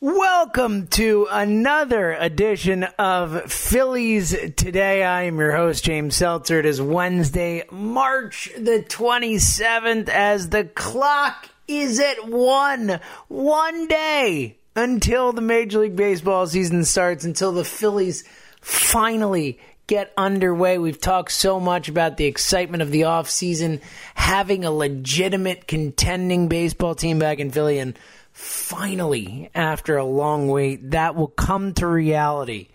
Welcome to another edition of Phillies Today. I am your host, James Seltzer. It is Wednesday, March the 27th, as the clock is at one. One day until the Major League Baseball season starts, until the Phillies finally get underway. We've talked so much about the excitement of the offseason, having a legitimate contending baseball team back in Philly, and finally, after a long wait, that will come to reality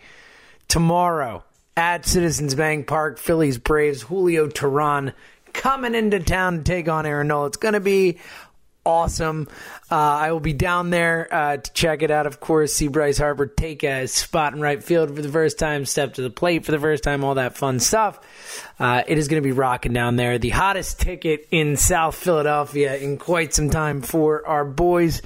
tomorrow at Citizens Bank Park. Phillies Braves, Julio Teheran coming into town to take on Aaron Nola. It's going to be awesome. Uh, I will be down there uh, to check it out, of course. See Bryce Harper take a spot in right field for the first time, step to the plate for the first time, all that fun stuff. Uh, it is going to be rocking down there. The hottest ticket in South Philadelphia in quite some time for our boys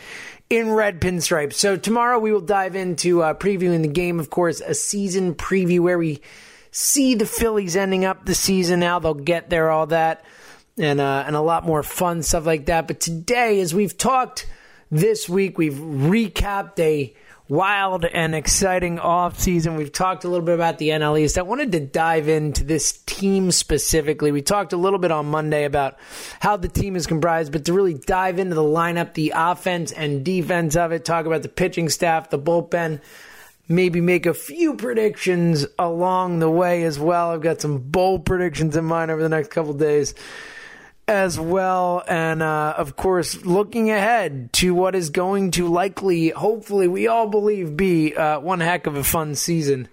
in red pinstripes. So tomorrow we will dive into uh, previewing the game, of course, a season preview where we see the Phillies ending up the season, how they'll get there, all that and uh, and a lot more fun stuff like that. But today, as we've talked this week, we've recapped a wild and exciting off season. We've talked a little bit about the NL East. I wanted to dive into this team specifically. We talked a little bit on Monday about how the team is comprised, but to really dive into the lineup, the offense and defense of it, talk about the pitching staff, the bullpen. Maybe make a few predictions along the way as well. I've got some bold predictions in mind over the next couple days as well. And uh, of course, looking ahead to what is going to likely, hopefully, we all believe be uh, one heck of a fun season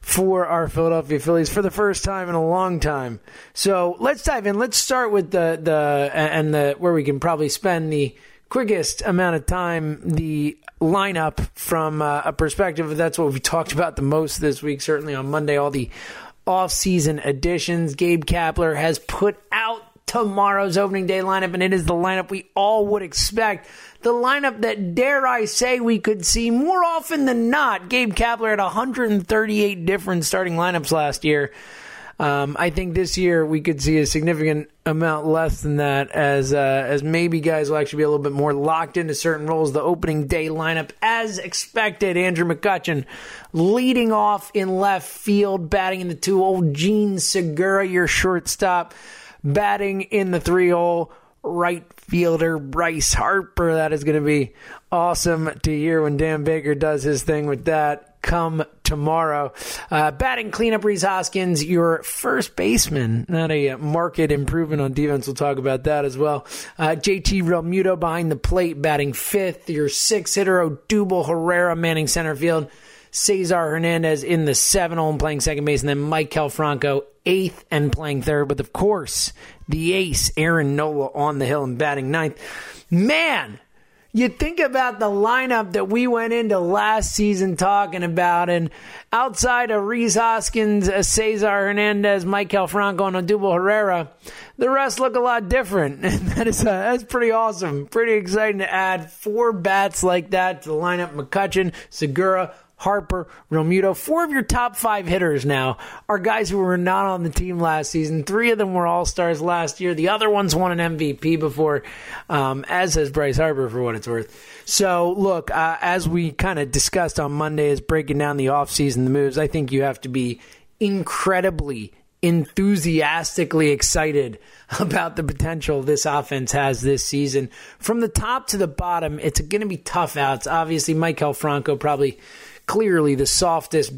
for our Philadelphia Phillies for the first time in a long time. So let's dive in. Let's start with the the and the where we can probably spend the quickest amount of time the lineup from uh, a perspective. That's what we talked about the most this week. Certainly on Monday, all the off-season additions. Gabe Kapler has put out tomorrow's opening day lineup, and it is the lineup we all would expect. The lineup that, dare I say, we could see more often than not. Gabe Kapler had 138 different starting lineups last year. Um, I think this year we could see a significant amount less than that, as uh, as maybe guys will actually be a little bit more locked into certain roles. The opening day lineup, as expected, Andrew McCutchen leading off in left field, batting in the two. Old Jean Segura, your shortstop batting in the three hole. Right fielder Bryce Harper. That is going to be awesome to hear when Dan Baker does his thing with that come tomorrow. Uh, batting cleanup, Rhys Hoskins, your first baseman. Not a market improvement on defense. We'll talk about that as well. Uh, JT Realmuto behind the plate, batting fifth. Your six hitter, Odubel Herrera, manning center field. Cesar Hernandez in the seven hole playing second base, and then Maikel Franco eighth and playing third. But of course, the ace, Aaron Nola, on the hill and batting ninth. Man, you think about the lineup that we went into last season talking about, and outside of Rhys Hoskins, Cesar Hernandez, Maikel Franco, and Odubel Herrera, the rest look a lot different. And that is uh, that's pretty awesome. Pretty exciting to add four bats like that to the lineup. McCutchen, Segura, Harper, Realmuto. Four of your top five hitters now are guys who were not on the team last season. Three of them were All Stars last year. The other ones won an MVP before, um, as has Bryce Harper for what it's worth. So, look, uh, as we kind of discussed on Monday, is breaking down the offseason, the moves, I think you have to be incredibly enthusiastically excited about the potential this offense has this season. From the top to the bottom, it's going to be tough outs. Obviously, Maikel Franco probably clearly the softest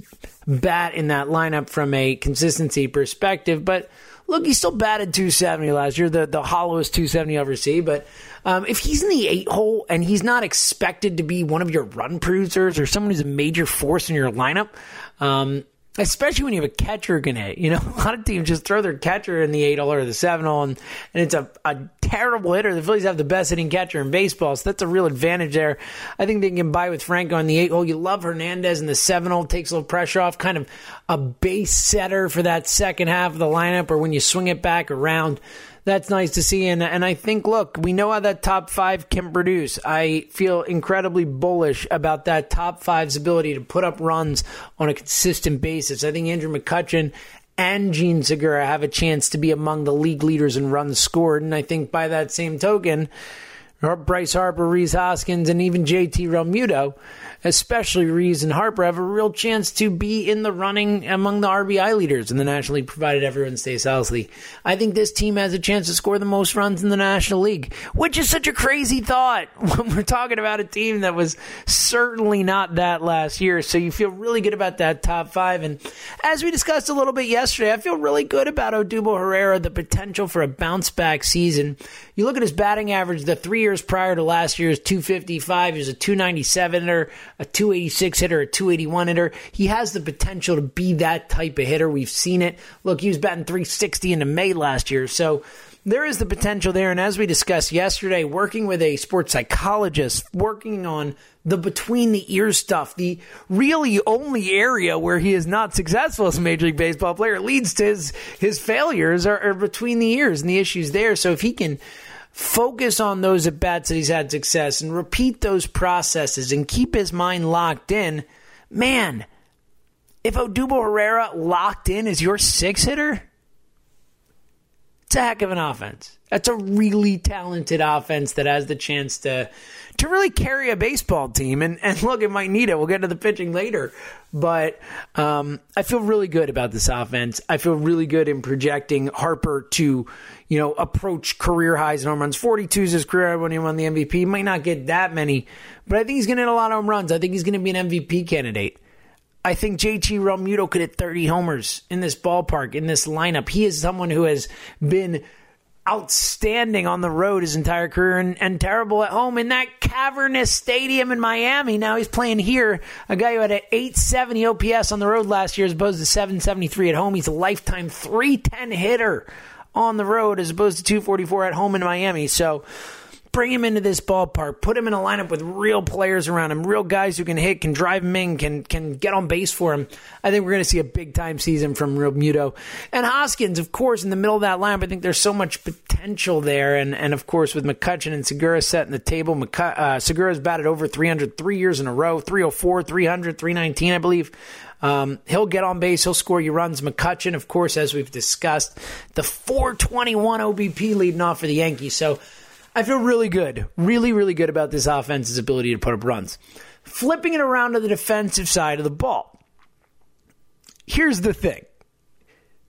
bat in that lineup from a consistency perspective. But look, he still batted 270 last year, the, the hollowest 270 you ever see. But um, if he's in the eight hole and he's not expected to be one of your run producers or someone who's a major force in your lineup, um, especially when you have a catcher hit. You know, a lot of teams just throw their catcher in the eight hole or the seven hole, and, and it's a, a terrible hitter. The Phillies have the best hitting catcher in baseball, so that's a real advantage there. I think they can buy with Franco in the eight hole. You love Hernandez in the seven hole, takes a little pressure off, kind of a base setter for that second half of the lineup, or when you swing it back around that's nice to see. And, and I think, look, we know how that top five can produce. I feel incredibly bullish about that top five's ability to put up runs on a consistent basis. I think Andrew McCutchen and Jean Segura have a chance to be among the league leaders in runs scored. And I think by that same token, Bryce Harper, Rhys Hoskins, and even JT Realmuto especially Rhys and Harper, have a real chance to be in the running among the RBI leaders in the National League, provided everyone stays healthy. I think this team has a chance to score the most runs in the National League, which is such a crazy thought when we're talking about a team that was certainly not that last year. So you feel really good about that top five. And as we discussed a little bit yesterday, I feel really good about Odubel Herrera, the potential for a bounce back season. You look at his batting average the three years prior to last year's 255, he was a 297 or a 286 hitter, a 281 hitter. He has the potential to be that type of hitter. We've seen it. Look, he was batting 360 into May last year. So there is the potential there. And as we discussed yesterday, working with a sports psychologist, working on the between the ears stuff, the really only area where he is not successful as a Major League Baseball player leads to his, his failures are, are between the ears and the issues there. So if he can focus on those at bats that he's had success and repeat those processes and keep his mind locked in, man, if Odubel Herrera locked in as your six hitter, it's a heck of an offense. That's a really talented offense that has the chance to to really carry a baseball team. And, and look, it might need it. We'll get to the pitching later. But um, I feel really good about this offense. I feel really good in projecting Harper to, you know, approach career highs in home runs. 42 is his career high when he won the MVP. He might not get that many, but I think he's going to hit a lot of home runs. I think he's going to be an MVP candidate. I think JT Realmuto could hit 30 homers in this ballpark, in this lineup. He is someone who has been outstanding on the road his entire career and, and, terrible at home in that cavernous stadium in Miami. Now he's playing here. A guy who had an 870 OPS on the road last year as opposed to 773 at home. He's a lifetime 310 hitter on the road as opposed to 244 at home in Miami. So Bring him into this ballpark. Put him in a lineup with real players around him, real guys who can hit, can drive him in, can can get on base for him. I think we're going to see a big time season from Realmuto and Hoskins. Of course, in the middle of that lineup, I think there's so much potential there. And and of course, with McCutchen and Segura setting the table, McCut- uh, Segura's batted over 300 three years in a row, 304, 300, 319, I believe. Um, he'll get on base. He'll score you runs. McCutchen, of course, as we've discussed, the 421 OBP leading off for the Yankees. So I feel really good, really, really good about this offense's ability to put up runs. Flipping it around to the defensive side of the ball. Here's the thing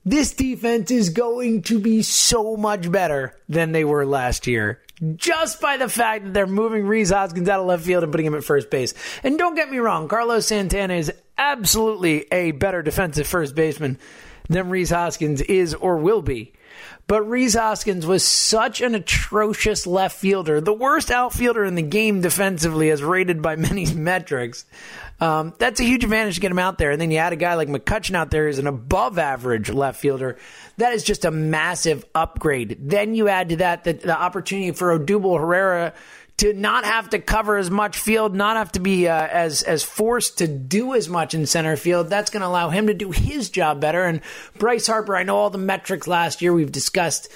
this defense is going to be so much better than they were last year. Just by the fact that they're moving Rhys Hoskins out of left field and putting him at first base. And don't get me wrong, Carlos Santana is absolutely a better defensive first baseman than Rhys Hoskins is or will be. But Rhys Hoskins was such an atrocious left fielder, the worst outfielder in the game defensively, as rated by many metrics. Um, that's a huge advantage to get him out there. And then you add a guy like McCutchen out there who's an above average left fielder. That is just a massive upgrade. Then you add to that the, the opportunity for Odubel Herrera to not have to cover as much field, not have to be uh, as as forced to do as much in center field. That's going to allow him to do his job better. And Bryce Harper, I know all the metrics last year we've discussed.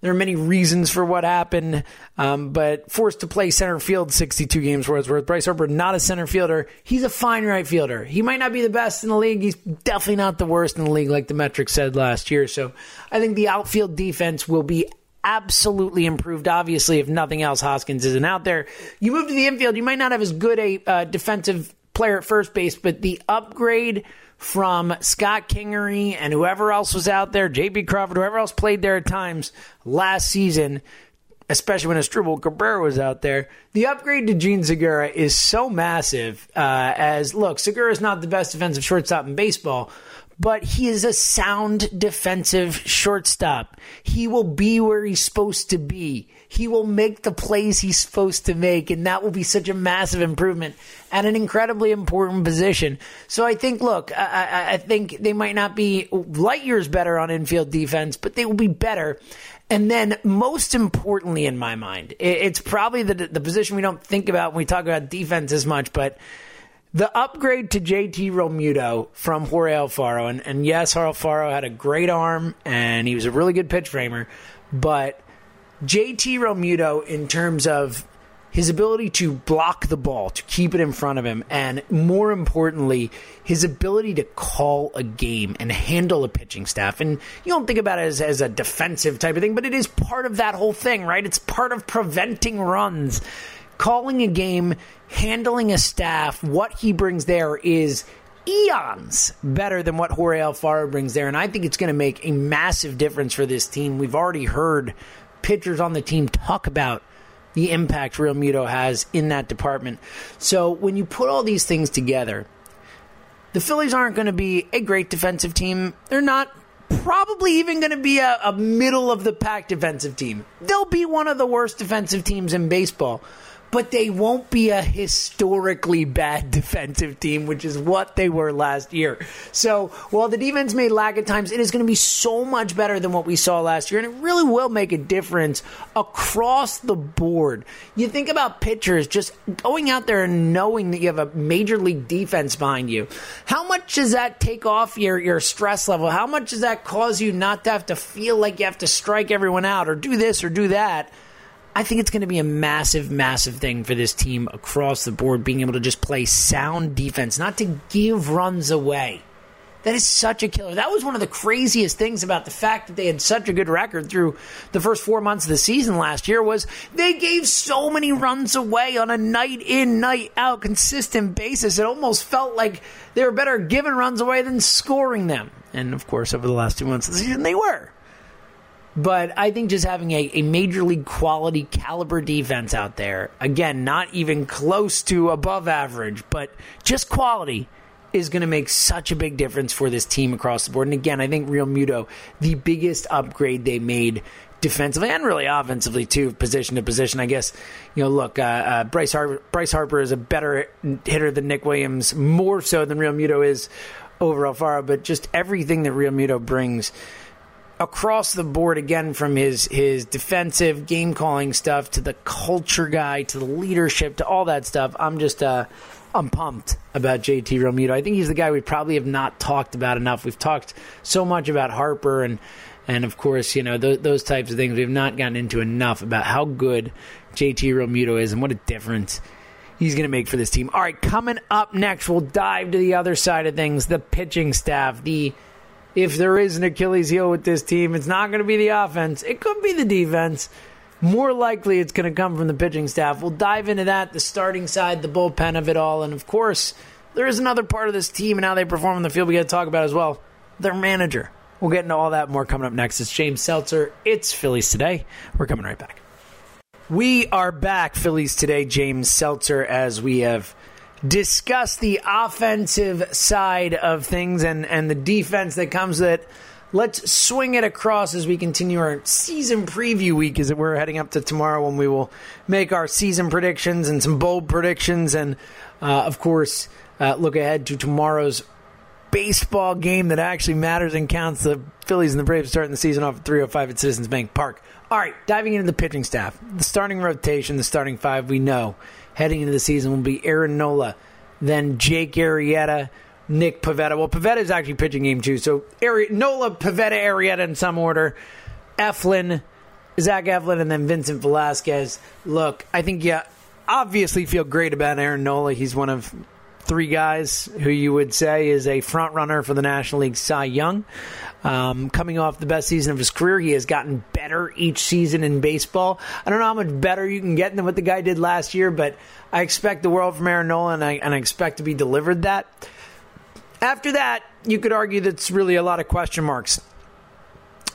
There are many reasons for what happened, um, but forced to play center field 62 games for worth. Bryce Harper, not a center fielder. He's a fine right fielder. He might not be the best in the league. He's definitely not the worst in the league, like the metrics said last year. So I think the outfield defense will be absolutely improved. Obviously, if nothing else, Hoskins isn't out there. You move to the infield, you might not have as good a uh, defensive player at first base, but the upgrade from Scott Kingery and whoever else was out there, JP Crawford, whoever else played there at times last season, especially when Asdrubal Cabrera was out there, the upgrade to Jean Segura is so massive. Uh, as look, Segura is not the best defensive shortstop in baseball, but he is a sound defensive shortstop. He will be where he's supposed to be. He will make the plays he's supposed to make, and that will be such a massive improvement at an incredibly important position. So I think, look, I, I think they might not be light years better on infield defense, but they will be better. And then, most importantly, in my mind, it's probably the, the position we don't think about when we talk about defense as much, but the upgrade to JT Realmuto from Jorge Alfaro, and, and yes, Alfaro had a great arm and he was a really good pitch framer, but JT Realmuto, in terms of his ability to block the ball, to keep it in front of him, and more importantly, his ability to call a game and handle a pitching staff. And you don't think about it as, as a defensive type of thing, but it is part of that whole thing, right? It's part of preventing runs. Calling a game, handling a staff, what he brings there is eons better than what Jorge Alfaro brings there. And I think it's going to make a massive difference for this team. We've already heard pitchers on the team talk about the impact Realmuto has in that department. So when you put all these things together, the Phillies aren't going to be a great defensive team. They're not probably even going to be a, a middle of the pack defensive team. They'll be one of the worst defensive teams in baseball but they won't be a historically bad defensive team, which is what they were last year. So while the defense may lag at times, it is going to be so much better than what we saw last year, and it really will make a difference across the board. You think about pitchers just going out there and knowing that you have a major league defense behind you. How much does that take off your, your stress level? How much does that cause you not to have to feel like you have to strike everyone out or do this or do that? I think it's going to be a massive, massive thing for this team across the board, being able to just play sound defense, not to give runs away. That is such a killer. That was one of the craziest things about the fact that they had such a good record through the first four months of the season last year was they gave so many runs away on a night in, night out, consistent basis. It almost felt like they were better giving runs away than scoring them. And of course, over the last two months of the season, they were. But I think just having a, a major league quality caliber defense out there, again, not even close to above average, but just quality, is going to make such a big difference for this team across the board. And again, I think Realmuto, the biggest upgrade they made defensively and really offensively too, position to position. I guess you know, look, uh, uh, Bryce Harper, Bryce Harper is a better hitter than Nick Williams, more so than Realmuto is over Alfaro. But just everything that Realmuto brings across the board again from his his defensive game calling stuff to the culture guy to the leadership to all that stuff. I'm just uh I'm pumped about JT Realmuto. I think he's the guy we probably have not talked about enough. We've talked so much about Harper and and of course, you know, th- those types of things. We've not gotten into enough about how good JT Realmuto is and what a difference he's going to make for this team. All right, coming up next, we'll dive to the other side of things, the pitching staff, the if there is an Achilles heel with this team, it's not going to be the offense. It could be the defense. More likely, it's going to come from the pitching staff. We'll dive into that, the starting side, the bullpen of it all. And of course, there is another part of this team and how they perform in the field we got to talk about as well their manager. We'll get into all that more coming up next. It's James Seltzer. It's Phillies Today. We're coming right back. We are back, Phillies Today. James Seltzer, as we have discuss the offensive side of things and, and the defense that comes with it. Let's swing it across as we continue our season preview week as we're heading up to tomorrow when we will make our season predictions and some bold predictions and, uh, of course, uh, look ahead to tomorrow's baseball game that actually matters and counts. The Phillies and the Braves starting the season off at 305 at Citizens Bank Park. All right, diving into the pitching staff. The starting rotation, the starting five, we know heading into the season will be Aaron Nola, then Jake Arrieta, Nick Pivetta. Well, Pivetta is actually pitching game two, so Ari- Nola, Pivetta, Arrieta in some order. Eflin, Zach Eflin, and then Vincent Velasquez. Look, I think you obviously feel great about Aaron Nola. He's one of three guys who you would say is a front runner for the National League Cy Young. Um, coming off the best season of his career, he has gotten better each season in baseball. I don't know how much better you can get than what the guy did last year, but I expect the world from Aaron Nola, and I, and I expect to be delivered that. After that, you could argue that's really a lot of question marks.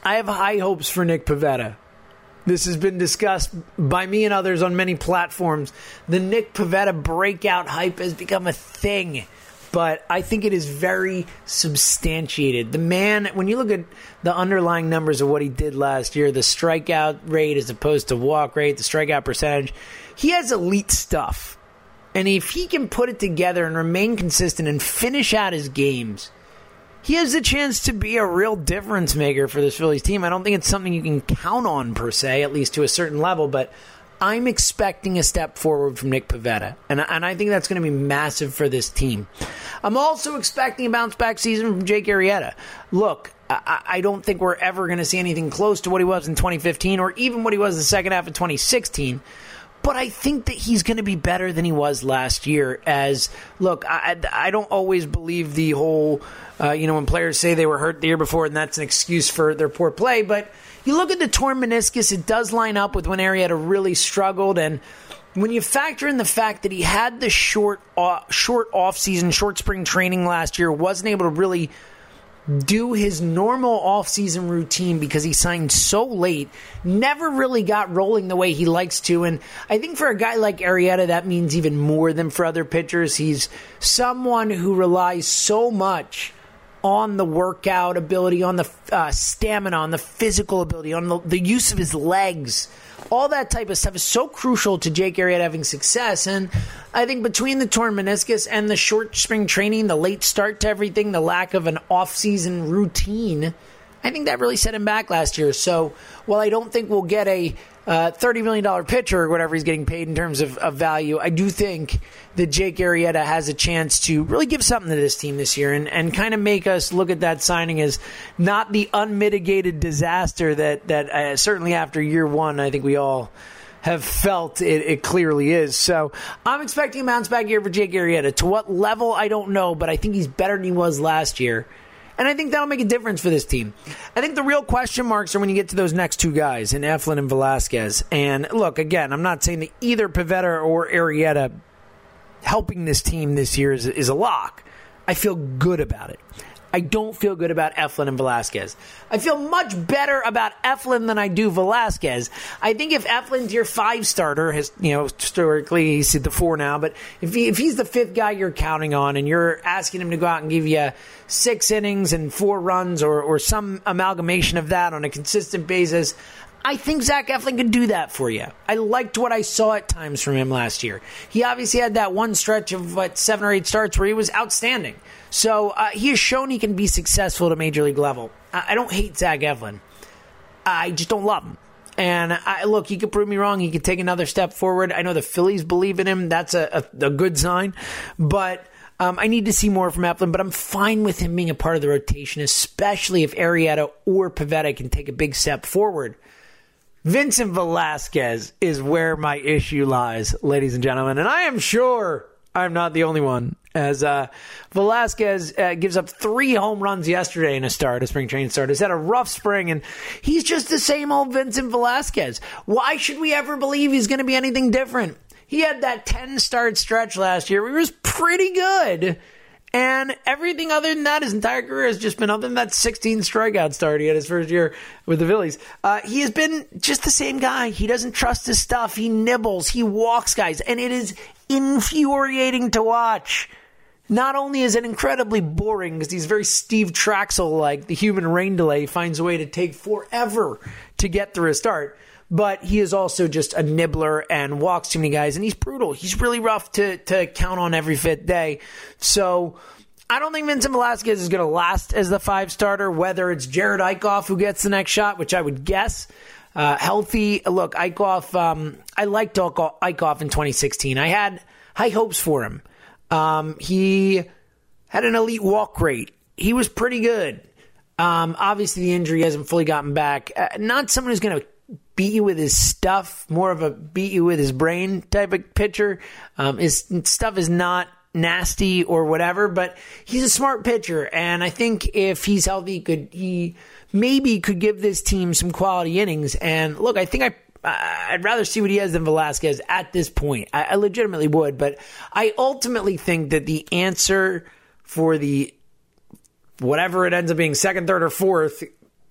I have high hopes for Nick Pivetta. This has been discussed by me and others on many platforms. The Nick Pivetta breakout hype has become a thing but I think it is very substantiated. The man, when you look at the underlying numbers of what he did last year, the strikeout rate as opposed to walk rate, the strikeout percentage, he has elite stuff. And if he can put it together and remain consistent and finish out his games, he has a chance to be a real difference maker for this Phillies team. I don't think it's something you can count on per se, at least to a certain level, but I'm expecting a step forward from Nick Pivetta, and, and I think that's going to be massive for this team. I'm also expecting a bounce back season from Jake Arrieta. Look, I, I don't think we're ever going to see anything close to what he was in 2015 or even what he was the second half of 2016 but I think that he's going to be better than he was last year. As look, I, I don't always believe the whole, uh, you know, when players say they were hurt the year before and that's an excuse for their poor play. But you look at the torn meniscus; it does line up with when Arrieta really struggled and. When you factor in the fact that he had the short, uh, short off season, short spring training last year, wasn't able to really do his normal offseason routine because he signed so late, never really got rolling the way he likes to. And I think for a guy like Arrieta, that means even more than for other pitchers. He's someone who relies so much on the workout ability, on the uh, stamina, on the physical ability, on the, the use of his legs all that type of stuff is so crucial to Jake Arrieta having success. And I think between the torn meniscus and the short spring training, the late start to everything, the lack of an off-season routine, I think that really set him back last year. So while I don't think we'll get a uh, $30 million pitcher or whatever he's getting paid in terms of, of, value, I do think that Jake Arrieta has a chance to really give something to this team this year and, and kind of make us look at that signing as not the unmitigated disaster that, that uh, certainly after year one, I think we all have felt it, it, clearly is. So I'm expecting a bounce back year for Jake Arrieta. To what level, I don't know, but I think he's better than he was last year. And I think that'll make a difference for this team. I think the real question marks are when you get to those next two guys in Eflin and Velasquez. And look, again, I'm not saying that either Pivetta or Arrieta helping this team this year is, is a lock. I feel good about it. I don't feel good about Eflin and Velasquez. I feel much better about Eflin than I do Velasquez. I think if Eflin's your five starter, has you know historically he's the four now, but if he, if he's the fifth guy you're counting on and you're asking him to go out and give you six innings and four runs or or some amalgamation of that on a consistent basis, I think Zach Eflin can do that for you. I liked what I saw at times from him last year. He obviously had that one stretch of what seven or eight starts where he was outstanding. So uh, he has shown he can be successful at a major league level. I, I don't hate Zach Eflin. I just don't love him. And I, look, he could prove me wrong. He could take another step forward. I know the Phillies believe in him. That's a, a, a good sign. But um, I need to see more from Eflin. But I'm fine with him being a part of the rotation, especially if Arrieta or Pivetta can take a big step forward. Vincent Velasquez is where my issue lies, ladies and gentlemen. And I am sure I'm not the only one as uh, Velasquez uh, gives up three home runs yesterday in a start, a spring training start. He's had a rough spring, and he's just the same old Vincent Velasquez. Why should we ever believe he's going to be anything different? He had that 10 start stretch last year he was pretty good. And everything other than that, his entire career has just been other than that 16 strikeout start he had his first year with the Phillies. Uh, he has been just the same guy. He doesn't trust his stuff. He nibbles. He walks guys, and it is infuriating to watch. Not only is it incredibly boring because he's very Steve Trachsel like, the human rain delay finds a way to take forever to get through a start, but he is also just a nibbler and walks too many guys, and he's brutal. He's really rough to, to count on every fifth day. So I don't think Vincent Velasquez is going to last as the five starter, whether it's Jared Eickhoff who gets the next shot, which I would guess. Uh, healthy. Look, Eickhoff, um, I liked Eickhoff in 2016. I had high hopes for him. Um, he had an elite walk rate. He was pretty good. Um, obviously, the injury hasn't fully gotten back. Uh, not someone who's going to beat you with his stuff, more of a beat you with his brain type of pitcher. Um, his stuff is not nasty or whatever, but he's a smart pitcher, and I think if he's healthy, could he maybe could give this team some quality innings. And look, I think I I'd rather see what he has than Velasquez at this point. I, I legitimately would, but I ultimately think that the answer for the whatever it ends up being second, third, or fourth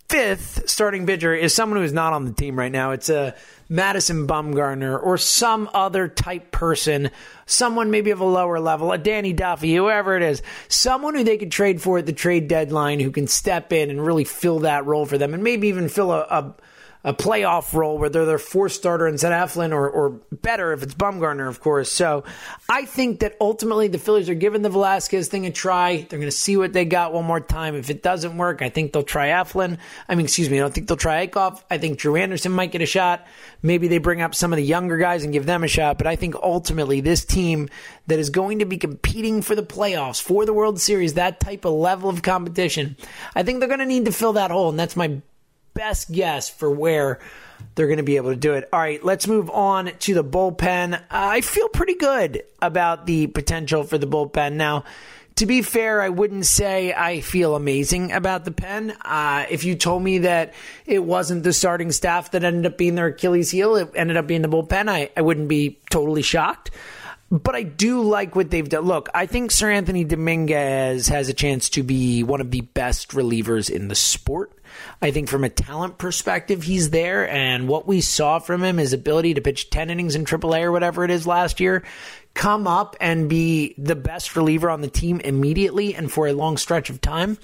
fifth starting pitcher is someone who is not on the team right now. It's a Madison Bumgarner or some other type person, someone maybe of a lower level, a Danny Duffy, whoever it is, someone who they could trade for at the trade deadline who can step in and really fill that role for them and maybe even fill a, a a playoff role where they're their fourth starter instead of Eflin, or, or better if it's Bumgarner, of course. So I think that ultimately the Phillies are giving the Velasquez thing a try. They're going to see what they got one more time. If it doesn't work, I think they'll try Eflin. I mean, excuse me, I don't think they'll try Eickhoff. I think Drew Anderson might get a shot. Maybe they bring up some of the younger guys and give them a shot. But I think ultimately this team that is going to be competing for the playoffs, for the World Series, that type of level of competition, I think they're going to need to fill that hole. And that's my best guess for where they're going to be able to do it. All right, let's move on to the bullpen. I feel pretty good about the potential for the bullpen. Now, to be fair, I wouldn't say I feel amazing about the pen. Uh, if you told me that it wasn't the starting staff that ended up being their Achilles heel, it ended up being the bullpen, I, I wouldn't be totally shocked. But I do like what they've done. Look, I think Seranthony Dominguez has a chance to be one of the best relievers in the sport. I think from a talent perspective, he's there. And what we saw from him, his ability to pitch 10 innings in AAA or whatever it is last year, come up and be the best reliever on the team immediately and for a long stretch of time,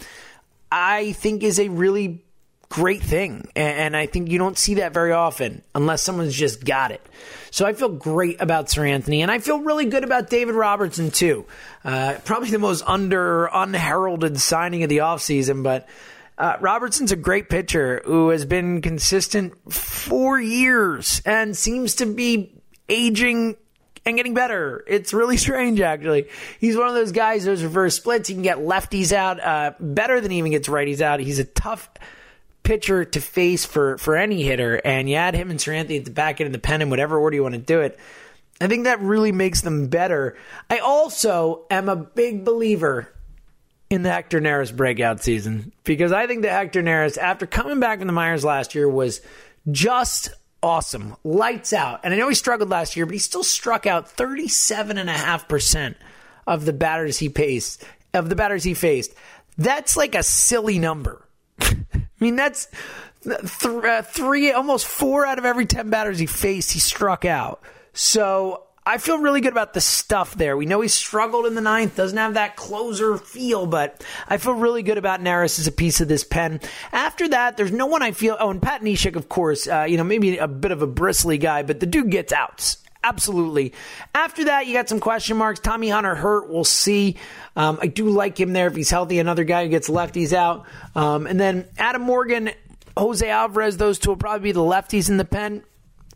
I think is a really great thing. And I think you don't see that very often unless someone's just got it. So I feel great about Seranthony. and I feel really good about David Robertson, too. Uh, probably the most under unheralded signing of the offseason, but uh, Robertson's a great pitcher who has been consistent for years and seems to be aging and getting better. It's really strange, actually. He's one of those guys, those reverse splits. He can get lefties out uh, better than he even gets righties out. He's a tough pitcher to face for, for any hitter. And you add him and Seranthony at the back end of the pen in whatever order you want to do it. I think that really makes them better. I also am a big believer in the Hector Neris breakout season because I think that Hector Neris, after coming back from the Myers last year, was just awesome. Lights out. And I know he struggled last year, but he still struck out 37.5% of the batters he faced. Of the batters he faced. That's like a silly number. I mean, that's th- uh, three, almost four out of every 10 batters he faced, he struck out. So I feel really good about the stuff there. We know he struggled in the ninth, doesn't have that closer feel, but I feel really good about Neris as a piece of this pen. After that, there's no one I feel. Oh, and Pat Neshek, of course, uh, you know, maybe a bit of a bristly guy, but the dude gets outs. Absolutely. After that, you got some question marks. Tommy Hunter hurt. We'll see. Um, I do like him there if he's healthy. Another guy who gets lefties out. Um, and then Adam Morgan, Jose Alvarez, those two will probably be the lefties in the pen.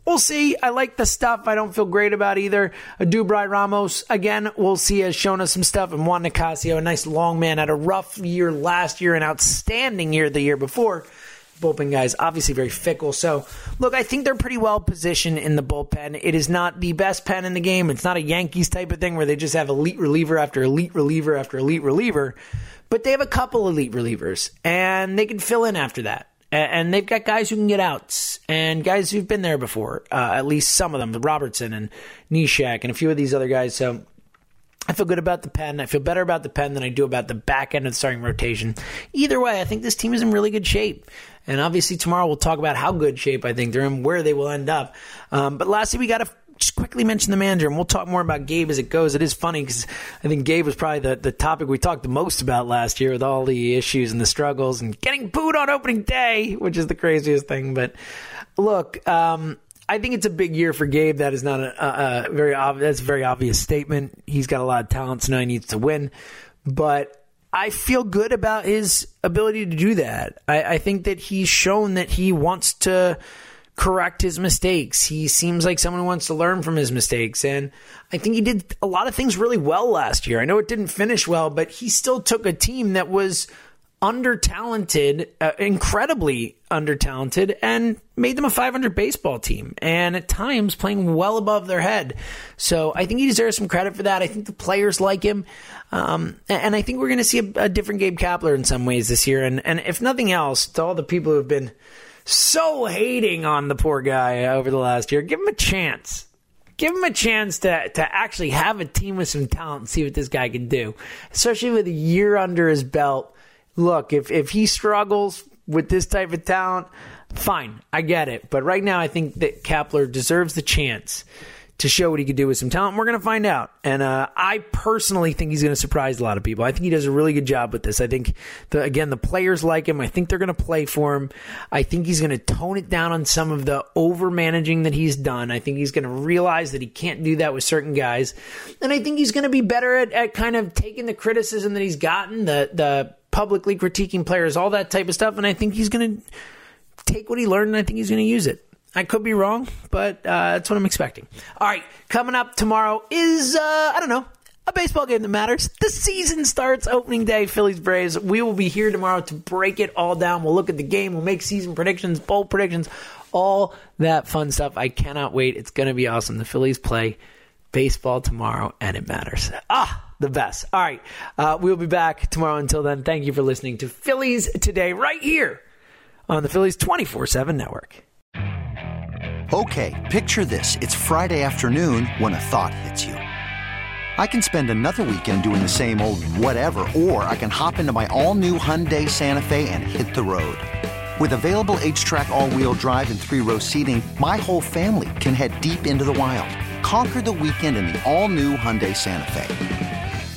We'll see. I like the stuff. I don't feel great about either. Edubray Ramos, again, we'll see, has shown us some stuff. And Juan Nicasio, a nice long man, had a rough year last year, an outstanding year the year before. Bullpen guys, obviously very fickle. So, look, I think they're pretty well positioned in the bullpen. It is not the best pen in the game. It's not a Yankees type of thing where they just have elite reliever after elite reliever after elite reliever. But they have a couple elite relievers, and they can fill in after that and they've got guys who can get outs and guys who've been there before. Uh, at least some of them, Robertson and Neshek and a few of these other guys. So I feel good about the pen. I feel better about the pen than I do about the back end of the starting rotation. Either way, I think this team is in really good shape. And obviously, tomorrow we'll talk about how good shape I think they're in, where they will end up. Um, but lastly, we got to just quickly mention the manager, and we'll talk more about Gabe as it goes. It is funny because I think Gabe was probably the, the topic we talked the most about last year with all the issues and the struggles and getting booed on opening day, which is the craziest thing. But look, um, I think it's a big year for Gabe. That is not a, a, very obvious. That's a very obvious statement. He's got a lot of talent, so now he needs to win. But I feel good about his ability to do that. I, I think that he's shown that he wants to correct his mistakes. He seems like someone who wants to learn from his mistakes. And I think he did a lot of things really well last year. I know it didn't finish well, but he still took a team that was under talented, uh, incredibly under talented, and made them a 500 baseball team. And at times playing well above their head. So I think he deserves some credit for that. I think the players like him. Um, and I think we're going to see a, a different Gabe Kapler in some ways this year. And, and if nothing else, to all the people who have been so hating on the poor guy over the last year. Give him a chance. Give him a chance to, to actually have a team with some talent and see what this guy can do, especially with a year under his belt. Look, if, if he struggles, with this type of talent, fine, I get it. But right now, I think that Kapler deserves the chance to show what he could do with some talent. We're going to find out. And uh, I personally think he's going to surprise a lot of people. I think he does a really good job with this. I think, the, again, the players like him. I think they're going to play for him. I think he's going to tone it down on some of the over managing that he's done. I think he's going to realize that he can't do that with certain guys. And I think he's going to be better at, at kind of taking the criticism that he's gotten, the, the publicly critiquing players, all that type of stuff. And I think he's going to take what he learned and I think he's going to use it. I could be wrong, but uh, that's what I'm expecting. All right, coming up tomorrow is, uh, I don't know, a baseball game that matters. The season starts opening day, Phillies Braves. We will be here tomorrow to break it all down. We'll look at the game, we'll make season predictions, bowl predictions, all that fun stuff. I cannot wait. It's going to be awesome. The Phillies play baseball tomorrow, and it matters. Ah! The best. All right. Uh, we'll be back tomorrow. Until then, thank you for listening to Phillies Today right here on the Phillies 24 7 network. Okay, picture this. It's Friday afternoon when a thought hits you. I can spend another weekend doing the same old whatever, or I can hop into my all new Hyundai Santa Fe and hit the road. With available HTRAC, all wheel drive, and three row seating, my whole family can head deep into the wild. Conquer the weekend in the all new Hyundai Santa Fe.